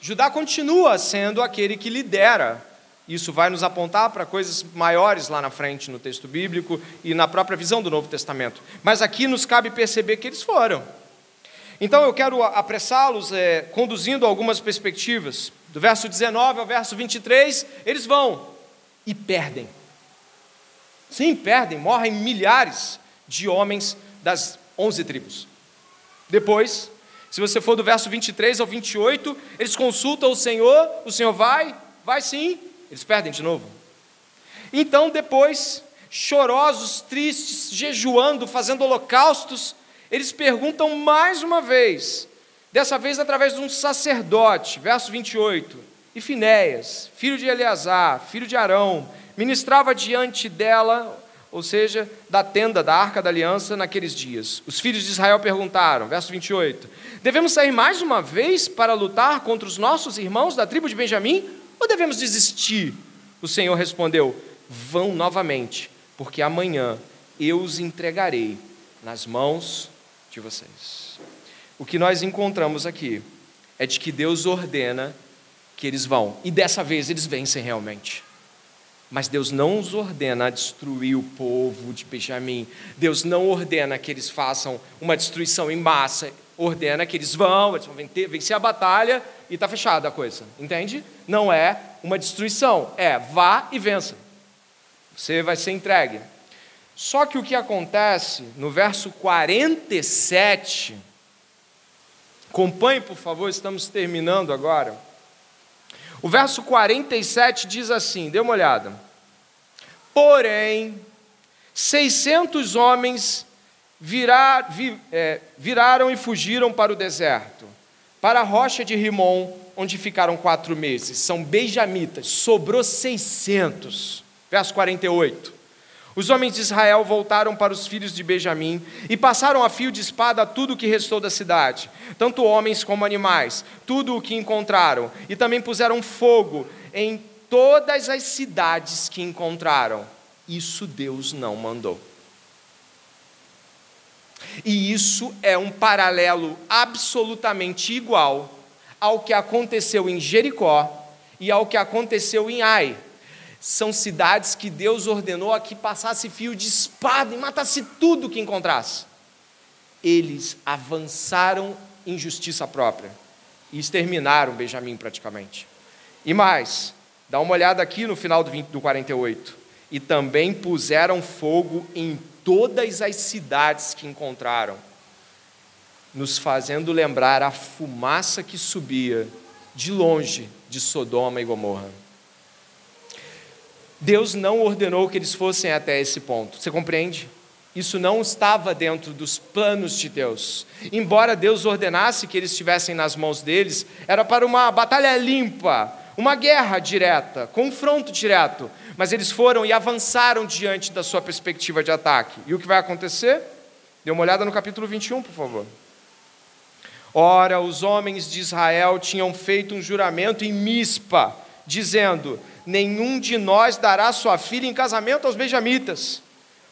Judá continua sendo aquele que lidera. Isso vai nos apontar para coisas maiores lá na frente no texto bíblico e na própria visão do Novo Testamento. Mas aqui nos cabe perceber que eles foram. Então eu quero apressá-los, é, conduzindo algumas perspectivas. Do verso 19 ao verso 23, eles vão e perdem. Sim, perdem, morrem milhares de homens das onze tribos. Depois, se você for do verso 23 ao 28, eles consultam o Senhor, o Senhor vai, vai sim, eles perdem de novo. Então, depois, chorosos, tristes, jejuando, fazendo holocaustos, eles perguntam mais uma vez, dessa vez através de um sacerdote, verso 28. E Finéias, filho de Eleazar, filho de Arão, ministrava diante dela ou seja, da tenda da arca da aliança naqueles dias. Os filhos de Israel perguntaram, verso 28, devemos sair mais uma vez para lutar contra os nossos irmãos da tribo de Benjamim ou devemos desistir? O Senhor respondeu, vão novamente, porque amanhã eu os entregarei nas mãos de vocês. O que nós encontramos aqui é de que Deus ordena que eles vão, e dessa vez eles vencem realmente. Mas Deus não os ordena a destruir o povo de Benjamim. Deus não ordena que eles façam uma destruição em massa. Ordena que eles vão, eles vão vencer a batalha e está fechada a coisa. Entende? Não é uma destruição. É vá e vença. Você vai ser entregue. Só que o que acontece no verso 47, acompanhe por favor, estamos terminando agora. O verso 47 diz assim: dê uma olhada. Porém, 600 homens virar, vi, é, viraram e fugiram para o deserto, para a rocha de Rimon, onde ficaram quatro meses. São benjamitas, sobrou 600. Verso 48. Os homens de Israel voltaram para os filhos de Benjamim e passaram a fio de espada tudo o que restou da cidade, tanto homens como animais, tudo o que encontraram, e também puseram fogo em todas as cidades que encontraram. Isso Deus não mandou. E isso é um paralelo absolutamente igual ao que aconteceu em Jericó e ao que aconteceu em Ai são cidades que Deus ordenou a que passasse fio de espada e matasse tudo que encontrasse. Eles avançaram em justiça própria e exterminaram Benjamim praticamente. E mais, dá uma olhada aqui no final do, 20, do 48. E também puseram fogo em todas as cidades que encontraram, nos fazendo lembrar a fumaça que subia de longe de Sodoma e Gomorra. Deus não ordenou que eles fossem até esse ponto. Você compreende? Isso não estava dentro dos planos de Deus. Embora Deus ordenasse que eles estivessem nas mãos deles, era para uma batalha limpa, uma guerra direta, confronto direto. Mas eles foram e avançaram diante da sua perspectiva de ataque. E o que vai acontecer? Dê uma olhada no capítulo 21, por favor. Ora, os homens de Israel tinham feito um juramento em Mispa, dizendo: nenhum de nós dará sua filha em casamento aos benjamitas.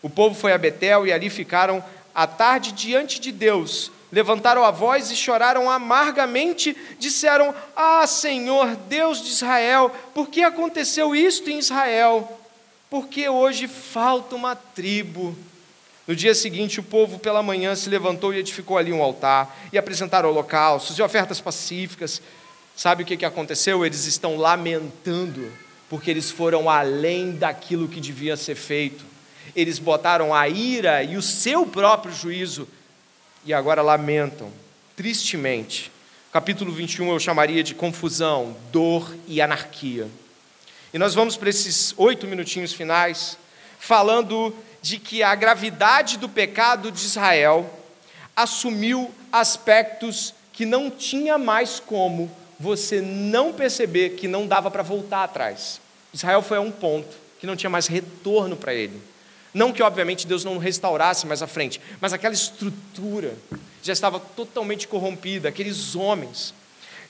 O povo foi a Betel e ali ficaram à tarde diante de Deus. Levantaram a voz e choraram amargamente, disseram: Ah, Senhor, Deus de Israel, por que aconteceu isto em Israel? Porque hoje falta uma tribo. No dia seguinte, o povo pela manhã se levantou e edificou ali um altar, e apresentaram holocaustos e ofertas pacíficas. Sabe o que aconteceu? Eles estão lamentando porque eles foram além daquilo que devia ser feito. Eles botaram a ira e o seu próprio juízo e agora lamentam, tristemente. Capítulo 21 eu chamaria de confusão, dor e anarquia. E nós vamos para esses oito minutinhos finais, falando de que a gravidade do pecado de Israel assumiu aspectos que não tinha mais como você não perceber que não dava para voltar atrás. Israel foi a um ponto que não tinha mais retorno para ele. Não que, obviamente, Deus não restaurasse mais à frente, mas aquela estrutura já estava totalmente corrompida, aqueles homens.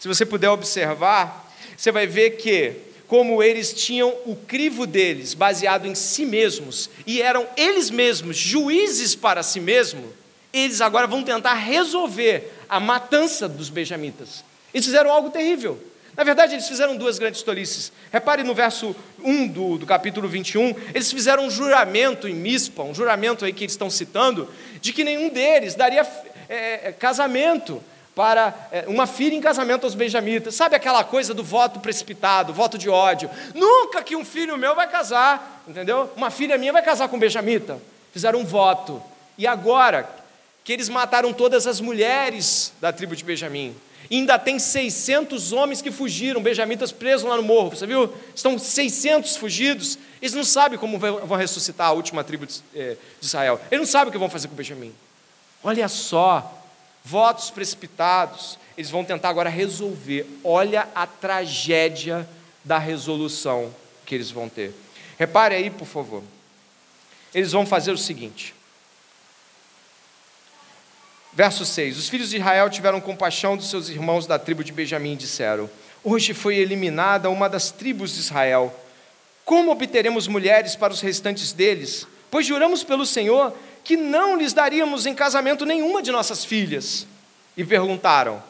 Se você puder observar, você vai ver que, como eles tinham o crivo deles baseado em si mesmos, e eram eles mesmos juízes para si mesmos, eles agora vão tentar resolver a matança dos benjamitas. Eles fizeram algo terrível. Na verdade, eles fizeram duas grandes tolices. Repare no verso 1 do, do capítulo 21, eles fizeram um juramento em Mispa, um juramento aí que eles estão citando, de que nenhum deles daria é, é, casamento para é, uma filha em casamento aos benjamitas. Sabe aquela coisa do voto precipitado, voto de ódio? Nunca que um filho meu vai casar, entendeu? Uma filha minha vai casar com um benjamita. Fizeram um voto. E agora que eles mataram todas as mulheres da tribo de Benjamim, ainda tem 600 homens que fugiram, benjamitas presos lá no morro, você viu? Estão 600 fugidos. Eles não sabem como vão ressuscitar a última tribo eh, de Israel. Eles não sabem o que vão fazer com Benjamim. Olha só, votos precipitados. Eles vão tentar agora resolver. Olha a tragédia da resolução que eles vão ter. Repare aí, por favor. Eles vão fazer o seguinte: Verso 6: Os filhos de Israel tiveram compaixão dos seus irmãos da tribo de Benjamim e disseram: Hoje foi eliminada uma das tribos de Israel. Como obteremos mulheres para os restantes deles, pois juramos pelo Senhor que não lhes daríamos em casamento nenhuma de nossas filhas. E perguntaram: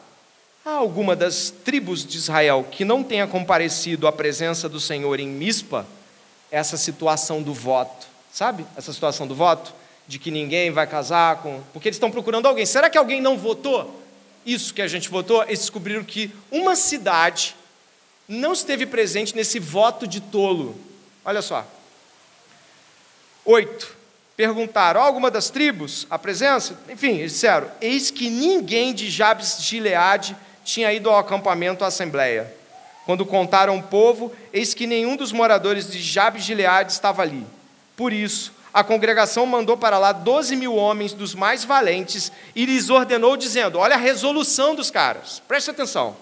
Há alguma das tribos de Israel que não tenha comparecido à presença do Senhor em Mispa? Essa situação do voto, sabe? Essa situação do voto, de que ninguém vai casar com. Porque eles estão procurando alguém. Será que alguém não votou? Isso que a gente votou, eles descobriram que uma cidade não esteve presente nesse voto de tolo. Olha só. Oito. Perguntaram, alguma das tribos, a presença? Enfim, eles disseram, eis que ninguém de Jabes de Gileade tinha ido ao acampamento à assembleia. Quando contaram o povo, eis que nenhum dos moradores de Jabes de Gileade estava ali. Por isso, a congregação mandou para lá doze mil homens dos mais valentes e lhes ordenou, dizendo: Olha a resolução dos caras, preste atenção.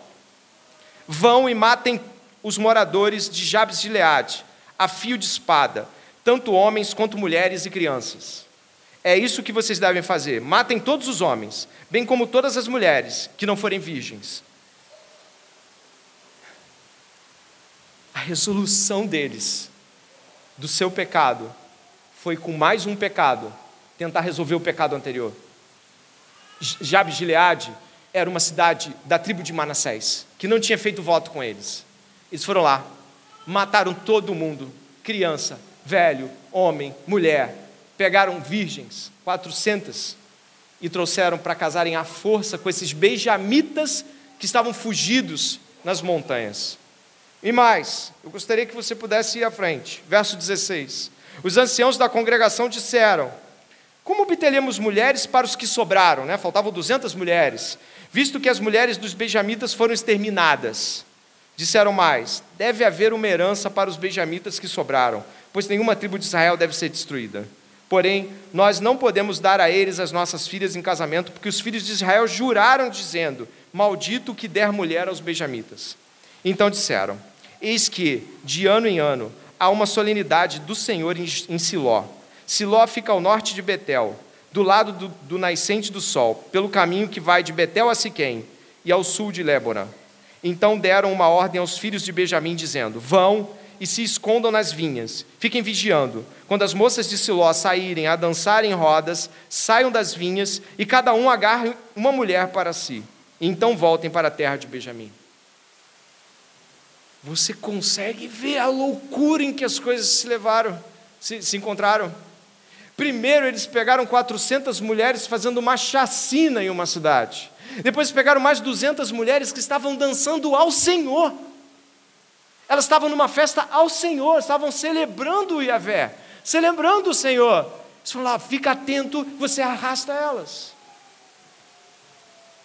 Vão e matem os moradores de Jabes de Gileade, a fio de espada tanto homens quanto mulheres e crianças. É isso que vocês devem fazer: matem todos os homens, bem como todas as mulheres que não forem virgens. A resolução deles, do seu pecado, foi com mais um pecado, tentar resolver o pecado anterior. Jabes Gileade era uma cidade da tribo de Manassés, que não tinha feito voto com eles. Eles foram lá, mataram todo mundo, criança, velho, homem, mulher, pegaram virgens, 400, e trouxeram para casarem à força com esses beijamitas que estavam fugidos nas montanhas. E mais, eu gostaria que você pudesse ir à frente. Verso 16. Os anciãos da congregação disseram: Como obteremos mulheres para os que sobraram? Né? Faltavam 200 mulheres, visto que as mulheres dos benjamitas foram exterminadas. Disseram mais: Deve haver uma herança para os benjamitas que sobraram, pois nenhuma tribo de Israel deve ser destruída. Porém, nós não podemos dar a eles as nossas filhas em casamento, porque os filhos de Israel juraram, dizendo: Maldito o que der mulher aos benjamitas. Então disseram: Eis que, de ano em ano, há uma solenidade do Senhor em Siló. Siló fica ao norte de Betel, do lado do, do nascente do sol, pelo caminho que vai de Betel a Siquém e ao sul de Lébora. Então deram uma ordem aos filhos de Benjamim, dizendo: Vão e se escondam nas vinhas. Fiquem vigiando. Quando as moças de Siló saírem a dançar em rodas, saiam das vinhas e cada um agarre uma mulher para si. Então voltem para a terra de Benjamim. Você consegue ver a loucura em que as coisas se levaram, se, se encontraram? Primeiro, eles pegaram 400 mulheres fazendo uma chacina em uma cidade. Depois, pegaram mais 200 mulheres que estavam dançando ao Senhor. Elas estavam numa festa ao Senhor, estavam celebrando o Yahvé, celebrando o Senhor. Eles falaram lá, fica atento, você arrasta elas.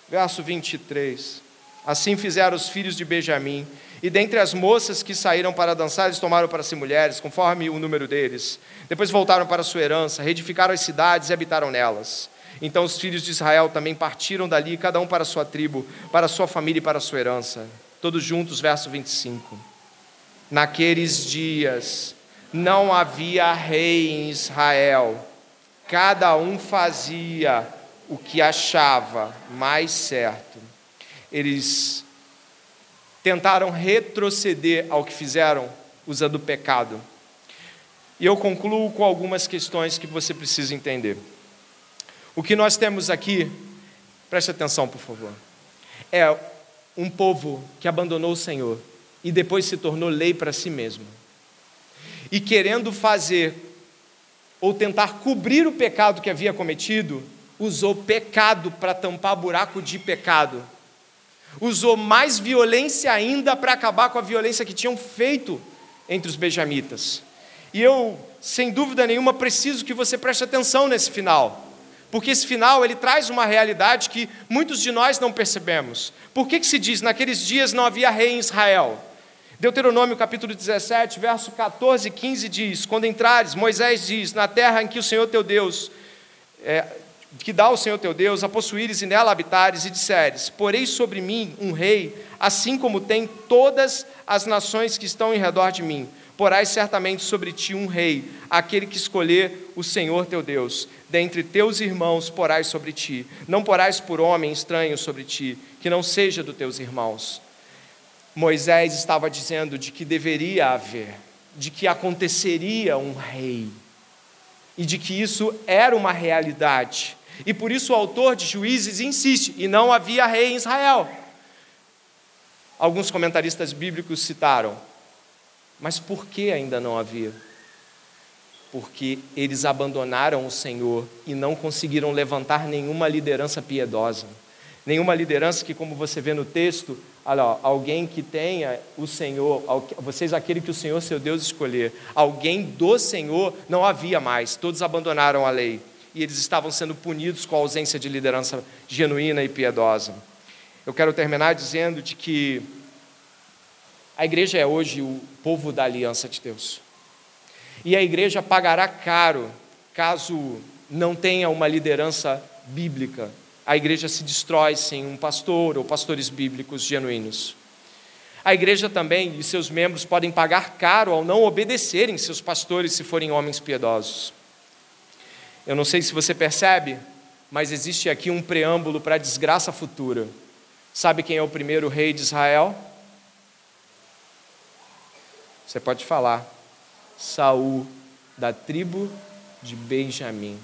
Verso 23. Assim fizeram os filhos de Benjamim, e dentre as moças que saíram para dançar, eles tomaram para si mulheres, conforme o número deles. Depois voltaram para sua herança, reedificaram as cidades e habitaram nelas. Então os filhos de Israel também partiram dali, cada um para a sua tribo, para sua família e para a sua herança. Todos juntos, verso 25. Naqueles dias não havia rei em Israel, cada um fazia o que achava mais certo. Eles tentaram retroceder ao que fizeram usando o pecado. E eu concluo com algumas questões que você precisa entender. O que nós temos aqui, preste atenção, por favor, é um povo que abandonou o Senhor e depois se tornou lei para si mesmo. E querendo fazer ou tentar cobrir o pecado que havia cometido, usou pecado para tampar buraco de pecado. Usou mais violência ainda para acabar com a violência que tinham feito entre os benjamitas. E eu, sem dúvida nenhuma, preciso que você preste atenção nesse final. Porque esse final ele traz uma realidade que muitos de nós não percebemos. Por que, que se diz naqueles dias não havia rei em Israel? Deuteronômio capítulo 17, verso 14 e 15 diz: Quando entrares, Moisés diz, na terra em que o Senhor teu Deus, é, que dá o Senhor teu Deus, a possuíres e nela habitares, e disseres: Porei sobre mim um rei, assim como tem todas as nações que estão em redor de mim. Porás certamente sobre ti um rei, aquele que escolher o Senhor teu Deus. Dentre teus irmãos porás sobre ti. Não porás por homem estranho sobre ti, que não seja dos teus irmãos Moisés estava dizendo de que deveria haver, de que aconteceria um rei. e de que isso era uma realidade. E por isso o autor de Juízes insiste: e não havia rei em Israel. Alguns comentaristas bíblicos citaram, mas por que ainda não havia? Porque eles abandonaram o Senhor e não conseguiram levantar nenhuma liderança piedosa. Nenhuma liderança que, como você vê no texto, olha, alguém que tenha o Senhor, vocês aquele que o Senhor seu Deus escolher, alguém do Senhor não havia mais, todos abandonaram a lei e eles estavam sendo punidos com a ausência de liderança genuína e piedosa. Eu quero terminar dizendo de que a igreja é hoje o povo da aliança de Deus. E a igreja pagará caro caso não tenha uma liderança bíblica a igreja se destrói sem um pastor ou pastores bíblicos genuínos. A igreja também e seus membros podem pagar caro ao não obedecerem seus pastores se forem homens piedosos. Eu não sei se você percebe, mas existe aqui um preâmbulo para a desgraça futura. Sabe quem é o primeiro rei de Israel? Você pode falar. Saul, da tribo de Benjamim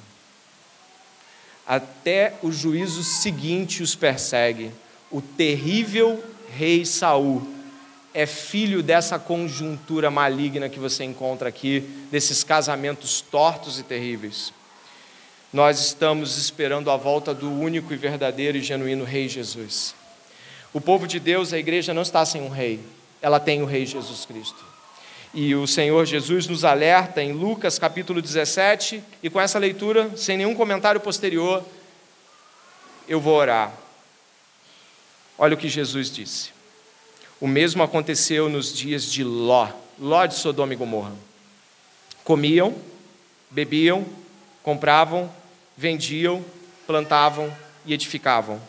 até o juízo seguinte os persegue. O terrível rei Saul é filho dessa conjuntura maligna que você encontra aqui, desses casamentos tortos e terríveis. Nós estamos esperando a volta do único e verdadeiro e genuíno Rei Jesus. O povo de Deus, a igreja, não está sem um rei, ela tem o Rei Jesus Cristo. E o Senhor Jesus nos alerta em Lucas capítulo 17, e com essa leitura, sem nenhum comentário posterior, eu vou orar. Olha o que Jesus disse. O mesmo aconteceu nos dias de Ló, Ló de Sodoma e Gomorra. Comiam, bebiam, compravam, vendiam, plantavam e edificavam.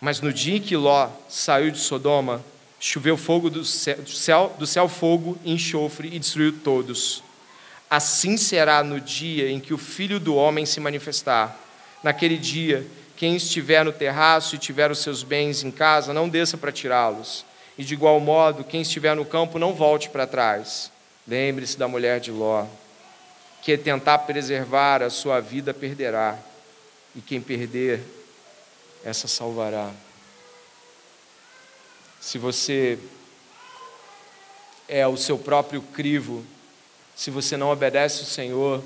Mas no dia em que Ló saiu de Sodoma, choveu fogo do céu, do céu, fogo e enxofre e destruiu todos. Assim será no dia em que o Filho do Homem se manifestar. Naquele dia, quem estiver no terraço e tiver os seus bens em casa, não desça para tirá-los. E de igual modo, quem estiver no campo, não volte para trás. Lembre-se da mulher de Ló, que tentar preservar a sua vida perderá, e quem perder, essa salvará se você é o seu próprio crivo, se você não obedece o Senhor,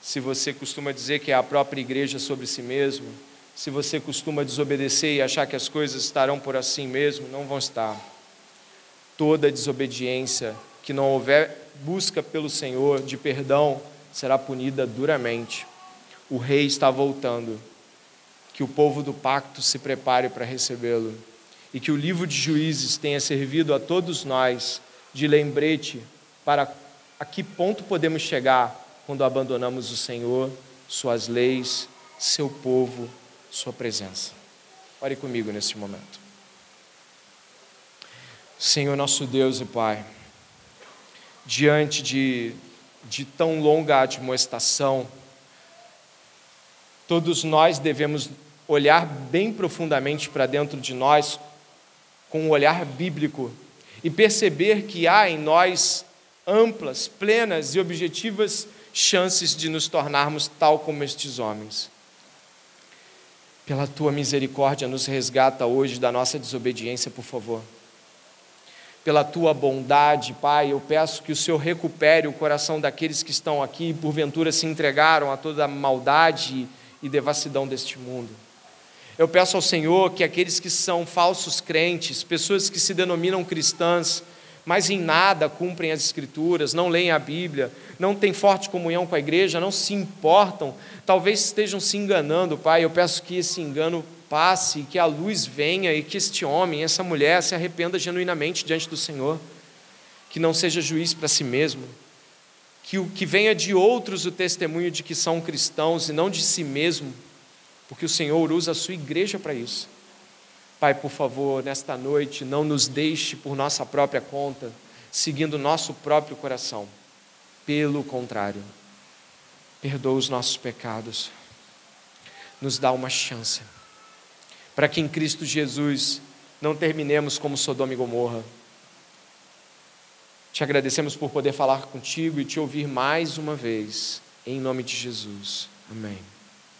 se você costuma dizer que é a própria igreja sobre si mesmo, se você costuma desobedecer e achar que as coisas estarão por assim mesmo, não vão estar. Toda desobediência que não houver busca pelo Senhor de perdão será punida duramente. O rei está voltando. Que o povo do pacto se prepare para recebê-lo e que o livro de Juízes tenha servido a todos nós de lembrete para a que ponto podemos chegar quando abandonamos o Senhor, Suas leis, Seu povo, Sua presença. Ore comigo neste momento. Senhor, nosso Deus e Pai, diante de, de tão longa admoestação, todos nós devemos olhar bem profundamente para dentro de nós com um olhar bíblico e perceber que há em nós amplas, plenas e objetivas chances de nos tornarmos tal como estes homens. Pela tua misericórdia, nos resgata hoje da nossa desobediência, por favor. Pela tua bondade, Pai, eu peço que o Senhor recupere o coração daqueles que estão aqui e porventura se entregaram a toda a maldade e devassidão deste mundo. Eu peço ao Senhor que aqueles que são falsos crentes, pessoas que se denominam cristãs, mas em nada cumprem as Escrituras, não leem a Bíblia, não têm forte comunhão com a igreja, não se importam, talvez estejam se enganando, Pai. Eu peço que esse engano passe, que a luz venha e que este homem, essa mulher se arrependa genuinamente diante do Senhor, que não seja juiz para si mesmo, que o que venha de outros o testemunho de que são cristãos e não de si mesmo porque o Senhor usa a sua igreja para isso. Pai, por favor, nesta noite, não nos deixe por nossa própria conta, seguindo nosso próprio coração. Pelo contrário, perdoa os nossos pecados, nos dá uma chance, para que em Cristo Jesus não terminemos como Sodoma e Gomorra. Te agradecemos por poder falar contigo e te ouvir mais uma vez. Em nome de Jesus. Amém.